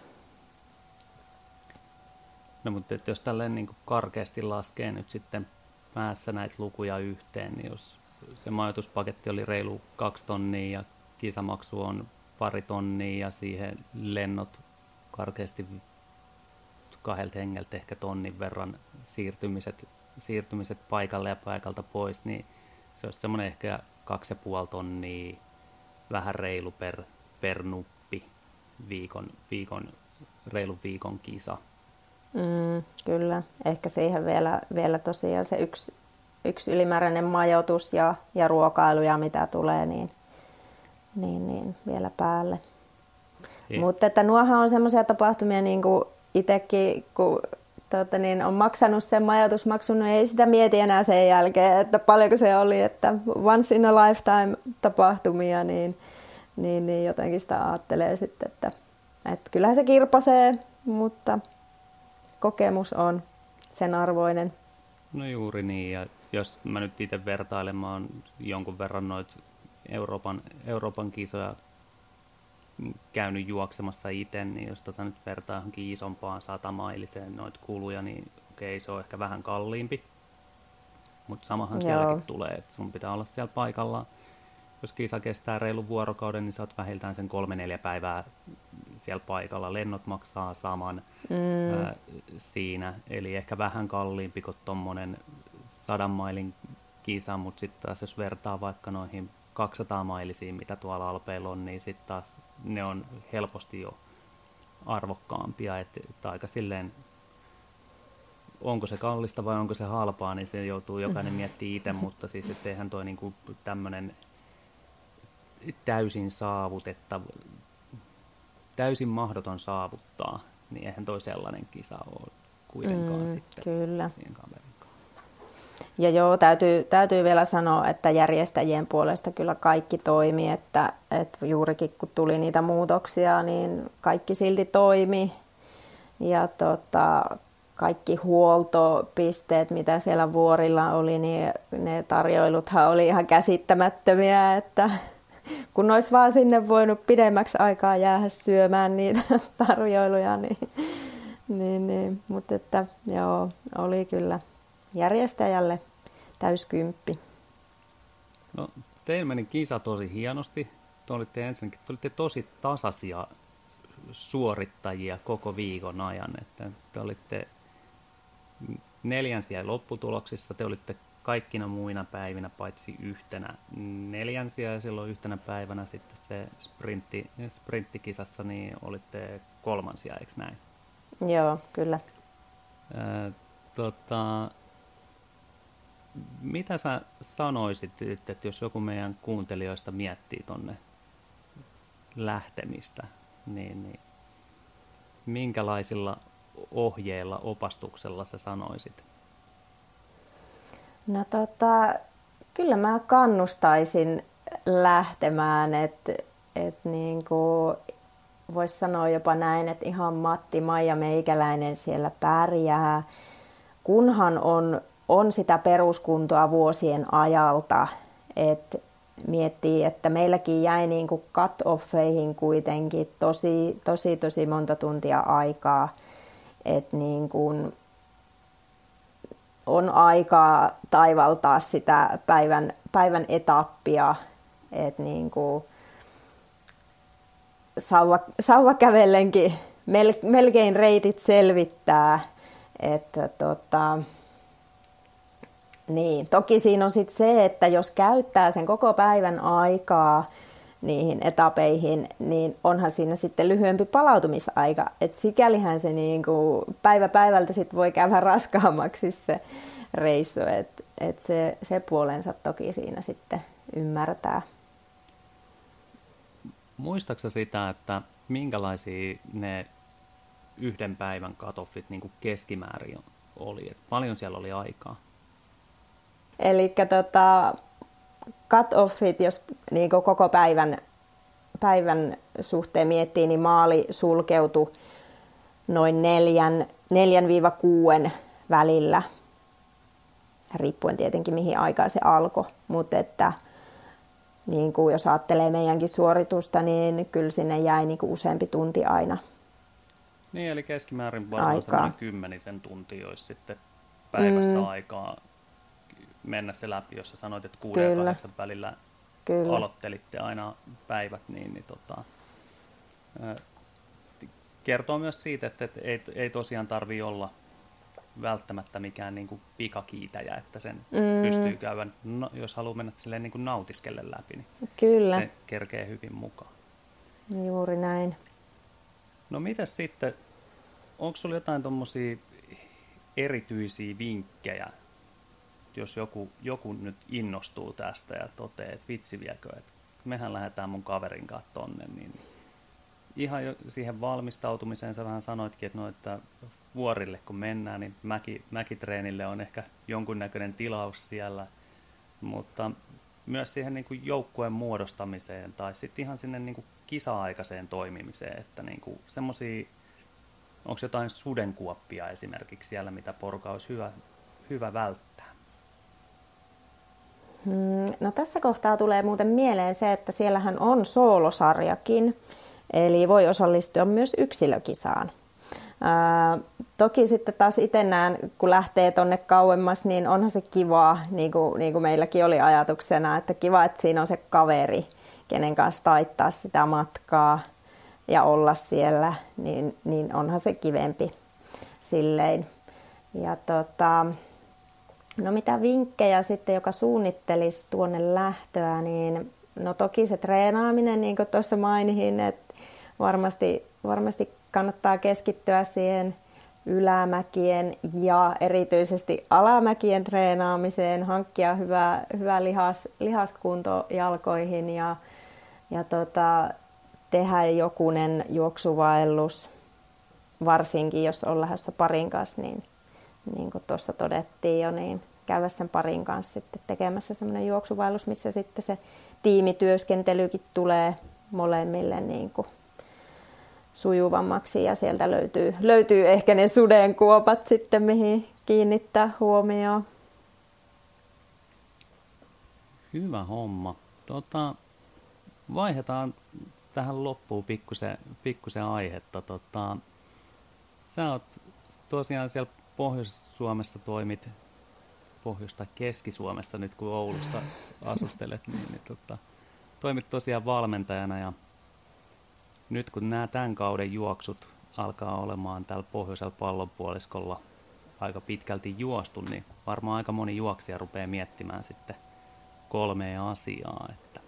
No mutta että jos tälleen niin karkeasti laskee nyt sitten päässä näitä lukuja yhteen, niin jos se majoituspaketti oli reilu kaksi tonnia ja kisamaksu on pari tonnia ja siihen lennot karkeasti kahdelta hengeltä ehkä tonnin verran siirtymiset, siirtymiset paikalle ja paikalta pois, niin se olisi semmoinen ehkä kaksi ja puoli tonnia, vähän reilu per, per nuppi viikon, viikon, reilun viikon kisa. Mm, kyllä, ehkä siihen vielä, vielä tosiaan se yksi, yksi ylimääräinen majoitus ja, ja ruokailu ja mitä tulee, niin, niin, niin vielä päälle. Niin. Mutta että nuohan on semmoisia tapahtumia, niin kuin itsekin, kun tuota, niin on maksanut sen majoitusmaksun, niin ei sitä mieti enää sen jälkeen, että paljonko se oli, että once in a lifetime tapahtumia, niin, niin, niin jotenkin sitä ajattelee sitten, että, että kyllähän se kirpasee, mutta kokemus on sen arvoinen. No juuri niin, ja jos mä nyt itse vertailemaan jonkun verran noit Euroopan, Euroopan kisoja käynyt juoksemassa itse, niin jos tota nyt vertaa johonkin isompaan satamailiseen noita kuluja, niin okei, se on ehkä vähän kalliimpi. Mutta samahan Joo. sielläkin tulee, että sun pitää olla siellä paikalla. Jos kisa kestää reilun vuorokauden, niin sä oot vähintään sen kolme-neljä päivää siellä paikalla. Lennot maksaa saman mm. ää, siinä, eli ehkä vähän kalliimpi kuin tuommoinen sadan mailin kisa, mutta sitten taas jos vertaa vaikka noihin 200 mailisiin, mitä tuolla Alpeilla on, niin sitten taas ne on helposti jo arvokkaampia, että, että aika silleen onko se kallista vai onko se halpaa, niin se joutuu jokainen mm. miettimään itse, mutta siis etteihän toi niinku tämmöinen täysin saavutettava, täysin mahdoton saavuttaa, niin eihän toi sellainen kisa ole kuitenkaan mm, sitten. Kyllä. Ja joo, täytyy, täytyy vielä sanoa, että järjestäjien puolesta kyllä kaikki toimi, että, että juurikin kun tuli niitä muutoksia, niin kaikki silti toimi. Ja tota, kaikki huoltopisteet, mitä siellä vuorilla oli, niin ne tarjoiluthan oli ihan käsittämättömiä, että kun olisi vaan sinne voinut pidemmäksi aikaa jäädä syömään niitä tarjoiluja, niin, niin, niin. mutta että joo, oli kyllä järjestäjälle täyskymppi. No, teillä meni kisa tosi hienosti. Te olitte ensinnäkin te olitte tosi tasaisia suorittajia koko viikon ajan. Että te olitte neljänsiä lopputuloksissa, te olitte kaikkina muina päivinä paitsi yhtenä neljänsiä ja silloin yhtenä päivänä sitten se sprintti, sprinttikisassa niin olitte kolmansia, eikö näin? Joo, kyllä. Ää, tota, mitä sä sanoisit että jos joku meidän kuuntelijoista miettii tonne lähtemistä, niin, niin minkälaisilla ohjeilla, opastuksella sä sanoisit? No tota, kyllä mä kannustaisin lähtemään, että et niin voisi sanoa jopa näin, että ihan Matti, Maija Meikäläinen siellä pärjää, kunhan on on sitä peruskuntoa vuosien ajalta, että miettii, että meilläkin jäi niin kuin cut-offeihin kuitenkin tosi, tosi, tosi monta tuntia aikaa, että niin kuin on aikaa taivaltaa sitä päivän, päivän etappia, että niin kuin sauva, sauva kävellenkin mel, melkein reitit selvittää, että tota, niin, toki siinä on sitten se, että jos käyttää sen koko päivän aikaa niihin etapeihin, niin onhan siinä sitten lyhyempi palautumisaika. Et sikälihän se niinku päivä päivältä sit voi käydä raskaammaksi se reissu, että et se, se puolensa toki siinä sitten ymmärtää. Muistaaksä sitä, että minkälaisia ne yhden päivän katoffit niin keskimäärin oli? Et paljon siellä oli aikaa? Eli tota, cut-offit, jos niin koko päivän, päivän suhteen miettii, niin maali sulkeutui noin neljän, 4-6 välillä, riippuen tietenkin mihin aikaan se alkoi, mutta että niin kuin jos ajattelee meidänkin suoritusta, niin kyllä sinne jäi niin kuin useampi tunti aina. Niin, eli keskimäärin varmaan semmoinen kymmenisen tunti olisi sitten päivässä mm. aikaa mennä se läpi, jos sä sanoit, että kuuden ja kahdeksan välillä Kyllä. aloittelitte aina päivät, niin, niin tota, kertoo myös siitä, että, että ei, ei tosiaan tarvi olla välttämättä mikään niin kuin pikakiitäjä, että sen mm. pystyy käydä, no, jos haluaa mennä silleen niin kuin nautiskelle läpi, niin Kyllä. se kerkee hyvin mukaan. Juuri näin. No mitäs sitten, onko sinulla jotain tuommoisia erityisiä vinkkejä, jos joku, joku nyt innostuu tästä ja toteaa, että vitsi viekö, että mehän lähdetään mun kaverin kanssa tonne, niin ihan jo siihen valmistautumiseen sä vähän sanoitkin, että, no, että vuorille kun mennään, niin mäki, mäkitreenille on ehkä jonkunnäköinen tilaus siellä, mutta myös siihen niin kuin joukkueen muodostamiseen tai sitten ihan sinne niin kuin kisa-aikaiseen toimimiseen, että niin kuin semmosia, onko jotain sudenkuoppia esimerkiksi siellä, mitä porukka olisi hyvä, hyvä välttää? Hmm, no tässä kohtaa tulee muuten mieleen se, että siellähän on soolosarjakin, eli voi osallistua myös yksilökisaan. Ää, toki sitten taas itse kun lähtee tonne kauemmas, niin onhan se kiva, niin kuin, niin kuin meilläkin oli ajatuksena, että kiva, että siinä on se kaveri, kenen kanssa taittaa sitä matkaa ja olla siellä, niin, niin onhan se kivempi silleen. Ja tota, no mitä vinkkejä sitten, joka suunnittelisi tuonne lähtöä, niin no toki se treenaaminen, niin kuin tuossa mainihin, että varmasti, varmasti kannattaa keskittyä siihen ylämäkien ja erityisesti alamäkien treenaamiseen, hankkia hyvä, hyvä lihas, lihaskunto jalkoihin ja, ja tota, tehdä jokunen juoksuvaellus, varsinkin jos on lähdössä parin kanssa, niin niin kuin tuossa todettiin jo, niin käydä sen parin kanssa sitten tekemässä semmoinen juoksuvaellus, missä sitten se tiimityöskentelykin tulee molemmille niin kuin sujuvammaksi ja sieltä löytyy, löytyy ehkä ne sudenkuopat sitten, mihin kiinnittää huomioon. Hyvä homma. Tota, vaihdetaan tähän loppuun pikkusen, pikkusen aihetta. Tota, sä oot tosiaan siellä Pohjois-Suomessa toimit, Pohjois- tai Keski-Suomessa nyt kun Oulussa asustelet, niin, niin tota, toimit tosiaan valmentajana ja nyt kun nämä tämän kauden juoksut alkaa olemaan täällä pohjoisella pallonpuoliskolla aika pitkälti juostu, niin varmaan aika moni juoksija rupeaa miettimään sitten kolmea asiaa, että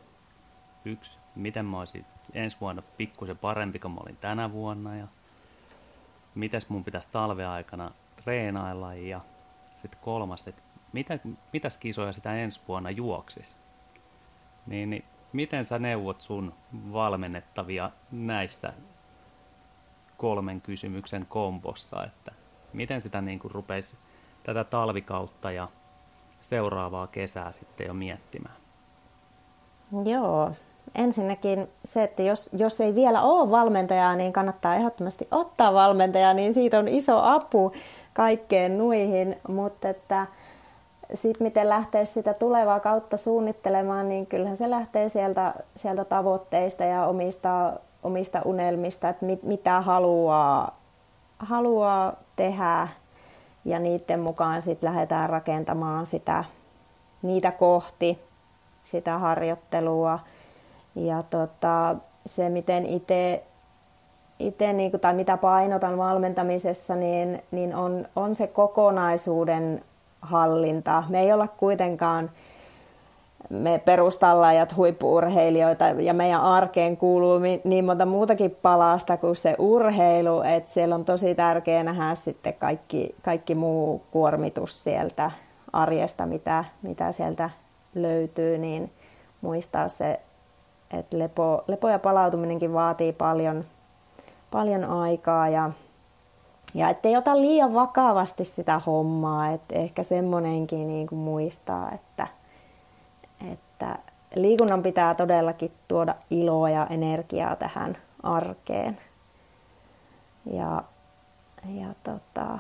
yksi, miten mä olisin ensi vuonna pikkusen parempi kuin mä olin tänä vuonna ja mitäs mun pitäisi talveaikana treenailla ja sitten kolmas, että mitä, mitäs kisoja sitä ensi vuonna juoksis. Niin, niin miten sä neuvot sun valmennettavia näissä kolmen kysymyksen kombossa, että miten sitä niin kuin rupeisi tätä talvikautta ja seuraavaa kesää sitten jo miettimään? Joo, ensinnäkin se, että jos, jos ei vielä ole valmentajaa, niin kannattaa ehdottomasti ottaa valmentajaa, niin siitä on iso apu kaikkeen nuihin, mutta että sitten miten lähtee sitä tulevaa kautta suunnittelemaan, niin kyllähän se lähtee sieltä, sieltä tavoitteista ja omista, omista unelmista, että mit, mitä haluaa, haluaa tehdä ja niiden mukaan sitten lähdetään rakentamaan sitä, niitä kohti, sitä harjoittelua. Ja tota, se, miten itse itse niin tai mitä painotan valmentamisessa, niin, niin on, on se kokonaisuuden hallinta. Me ei olla kuitenkaan me perustallaajat, huippuurheilijoita ja meidän arkeen kuuluu niin monta muutakin palasta kuin se urheilu, että siellä on tosi tärkeää nähdä sitten kaikki, kaikki muu kuormitus sieltä arjesta, mitä, mitä sieltä löytyy, niin muistaa se, että lepo, lepo ja palautuminenkin vaatii paljon, paljon aikaa ja ja ettei ota liian vakavasti sitä hommaa, että ehkä semmoinenkin niin kuin muistaa, että, että liikunnan pitää todellakin tuoda iloa ja energiaa tähän arkeen. Ja ja tota,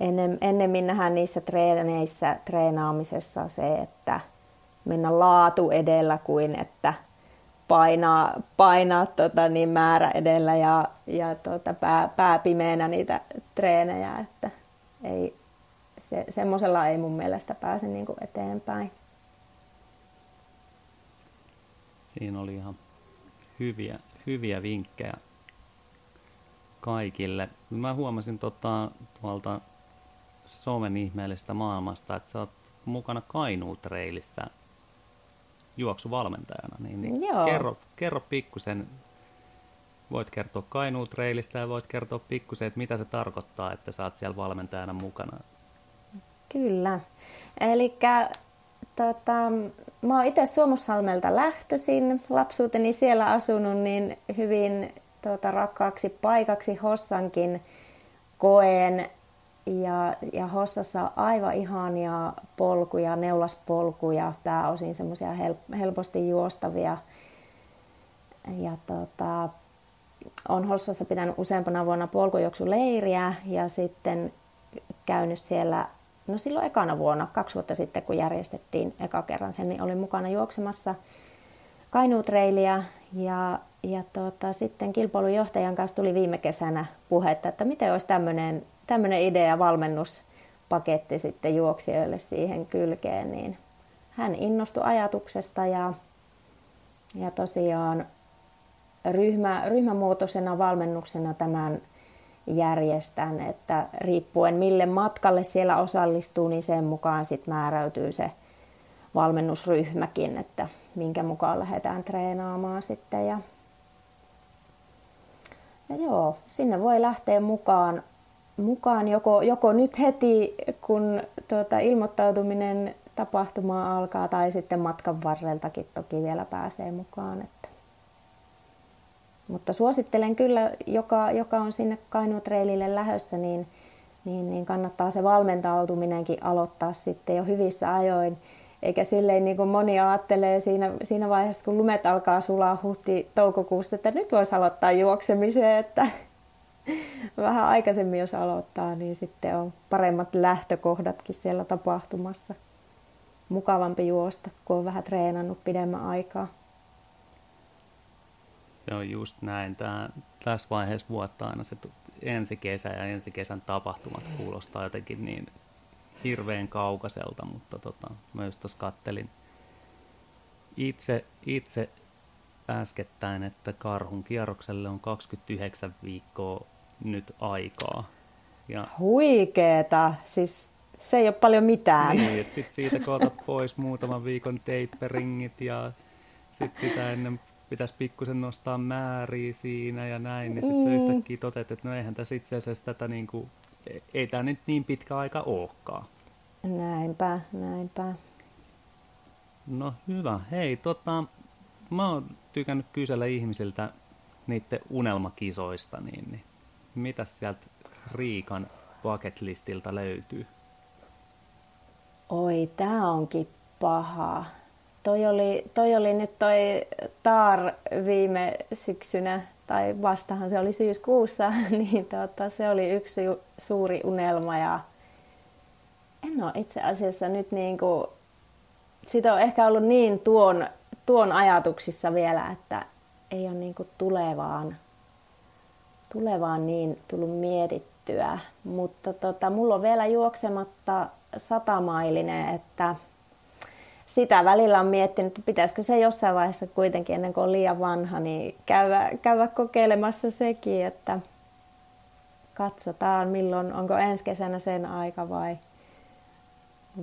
ennen, ennemmin nähdään niissä treeneissä, treenaamisessa se, että mennä laatu edellä kuin että painaa, painaa tota, niin määrä edellä ja, ja tota, pää, pää pimeänä niitä treenejä, että ei, se, semmoisella ei mun mielestä pääse niin kuin eteenpäin. Siinä oli ihan hyviä, hyviä vinkkejä kaikille. Mä huomasin tota, tuolta somen ihmeellisestä maailmasta, että sä oot mukana Kainuutreilissä juoksuvalmentajana. Niin, niin Joo. kerro, kerro pikkusen, voit kertoa Kainuutreilistä ja voit kertoa pikkusen, että mitä se tarkoittaa, että sä oot siellä valmentajana mukana. Kyllä. Eli tota, mä oon itse Suomussalmelta lähtöisin, lapsuuteni siellä asunut, niin hyvin tota, rakkaaksi paikaksi Hossankin koen. Ja, ja Hossassa on aivan ihania polkuja, neulaspolkuja, pääosin semmoisia hel, helposti juostavia. Ja tota, on Hossassa pitänyt useampana vuonna polkujuoksuleiriä ja sitten käynyt siellä, no silloin ekana vuonna, kaksi vuotta sitten, kun järjestettiin eka kerran sen, niin olin mukana juoksemassa Kainuutreiliä ja, ja tota, sitten kilpailujohtajan kanssa tuli viime kesänä puhetta, että miten olisi tämmöinen, tämmöinen idea valmennuspaketti sitten juoksijoille siihen kylkeen, niin hän innostui ajatuksesta ja, ja tosiaan ryhmä, ryhmämuotoisena valmennuksena tämän järjestän, että riippuen mille matkalle siellä osallistuu, niin sen mukaan sit määräytyy se valmennusryhmäkin, että minkä mukaan lähdetään treenaamaan sitten. Ja, ja joo, sinne voi lähteä mukaan, mukaan joko, joko nyt heti, kun tuota, ilmoittautuminen tapahtumaan alkaa, tai sitten matkan varreltakin toki vielä pääsee mukaan. Että. Mutta suosittelen kyllä, joka, joka on sinne Kainuutreilille lähössä, niin, niin, niin kannattaa se valmentautuminenkin aloittaa sitten jo hyvissä ajoin. Eikä silleen niin kuin moni ajattelee siinä, siinä vaiheessa, kun lumet alkaa sulaa huhti-toukokuussa, että nyt voisi aloittaa juoksemiseen, että vähän aikaisemmin jos aloittaa, niin sitten on paremmat lähtökohdatkin siellä tapahtumassa. Mukavampi juosta, kun on vähän treenannut pidemmän aikaa. Se on just näin. Tää, tässä vaiheessa vuotta aina se ensi kesä ja ensi kesän tapahtumat kuulostaa jotenkin niin hirveän kaukaiselta, mutta tota, mä just tuossa kattelin itse, itse äskettäin, että karhun kierrokselle on 29 viikkoa nyt aikaa. Ja... Huikeeta, siis se ei ole paljon mitään. Niin, että sit siitä kootat pois muutaman viikon taperingit ja sitten sitä ennen pitäisi pikkusen nostaa määriä siinä ja näin, niin sitten mm. yhtäkkiä toteat, että no eihän tässä itse asiassa tätä niin kuin, ei tämä nyt niin pitkä aika olekaan. Näinpä, näinpä. No hyvä. Hei, tota, mä oon tykännyt kysellä ihmisiltä niiden unelmakisoista, niin, niin mitäs sieltä Riikan bucket listiltä löytyy? Oi, tää onkin paha. Toi oli, toi oli nyt toi Taar viime syksynä, tai vastahan se oli syyskuussa, niin tota, se oli yksi suuri unelma ja en ole itse asiassa nyt niin kuin, sitä on ehkä ollut niin tuon, tuon ajatuksissa vielä, että ei ole niin kuin tulevaan, tulevaan niin tullut mietittyä. Mutta tota, mulla on vielä juoksematta satamailinen, että sitä välillä on miettinyt, että pitäisikö se jossain vaiheessa kuitenkin ennen kuin on liian vanha, niin käydä, käydä kokeilemassa sekin, että katsotaan milloin, onko ensi kesänä sen aika vai,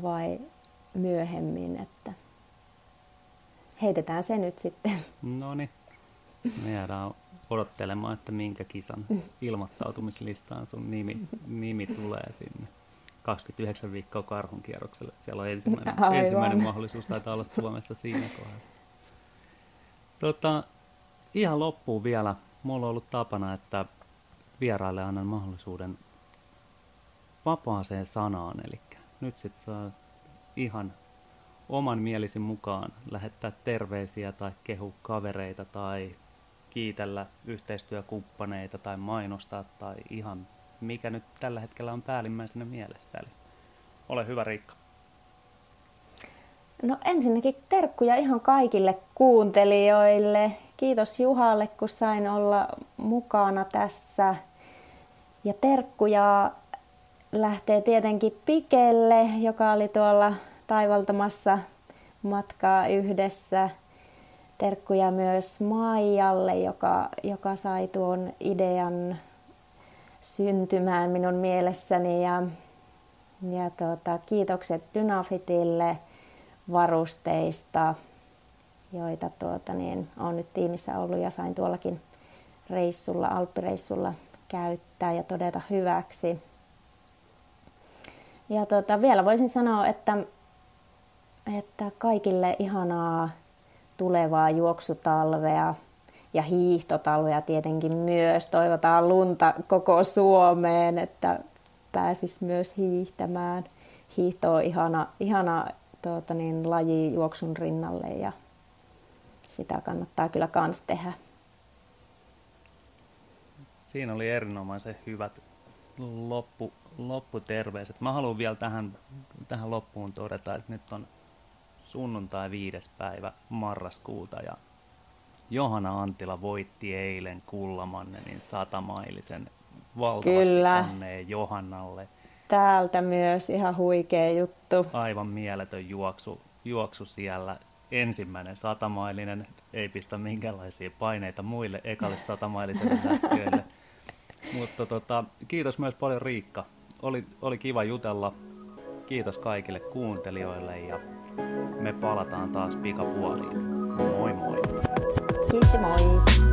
vai myöhemmin, että heitetään se nyt sitten. No niin, me jäädään odottelemaan, että minkä kisan ilmoittautumislistaan sun nimi, nimi tulee sinne. 29 viikkoa karhun kierrokselle. Siellä on ensimmäinen, ensimmäinen mahdollisuus, taitaa olla Suomessa siinä kohdassa. Tota, ihan loppuun vielä. Mulla on ollut tapana, että vieraille annan mahdollisuuden vapaaseen sanaan. Eli nyt sit saa ihan oman mielisin mukaan lähettää terveisiä tai kehu kavereita tai kiitellä yhteistyökumppaneita tai mainostaa tai ihan mikä nyt tällä hetkellä on päällimmäisenä mielessä. Eli ole hyvä Riikka. No ensinnäkin terkkuja ihan kaikille kuuntelijoille. Kiitos Juhalle, kun sain olla mukana tässä. Ja terkkuja lähtee tietenkin Pikelle, joka oli tuolla taivaltamassa matkaa yhdessä. Terkkuja myös Maijalle, joka, joka sai tuon idean syntymään minun mielessäni. Ja, ja tuota, kiitokset Dynafitille varusteista, joita tuota, niin, olen nyt tiimissä ollut ja sain tuollakin reissulla, alppireissulla käyttää ja todeta hyväksi. Ja tuota, vielä voisin sanoa, että, että kaikille ihanaa tulevaa juoksutalvea ja hiihtotalvea tietenkin myös. Toivotaan lunta koko Suomeen, että pääsis myös hiihtämään. Hiihto on ihana, ihana tuota niin, laji juoksun rinnalle ja sitä kannattaa kyllä kans tehdä. Siinä oli erinomaisen hyvät loppu, lopputerveiset. Mä haluan vielä tähän, tähän loppuun todeta, että nyt on sunnuntai viides päivä marraskuuta ja Johanna Antila voitti eilen Kullamannenin satamailisen valtavasti Kyllä. Johannalle. Täältä myös ihan huikea juttu. Aivan mieletön juoksu, juoksu siellä. Ensimmäinen satamailinen ei pistä minkäänlaisia paineita muille ekalle satamailiselle lähtiöille. Mutta tota, kiitos myös paljon Riikka. Oli, oli kiva jutella. Kiitos kaikille kuuntelijoille ja me palataan taas pikapuoliin. Chết!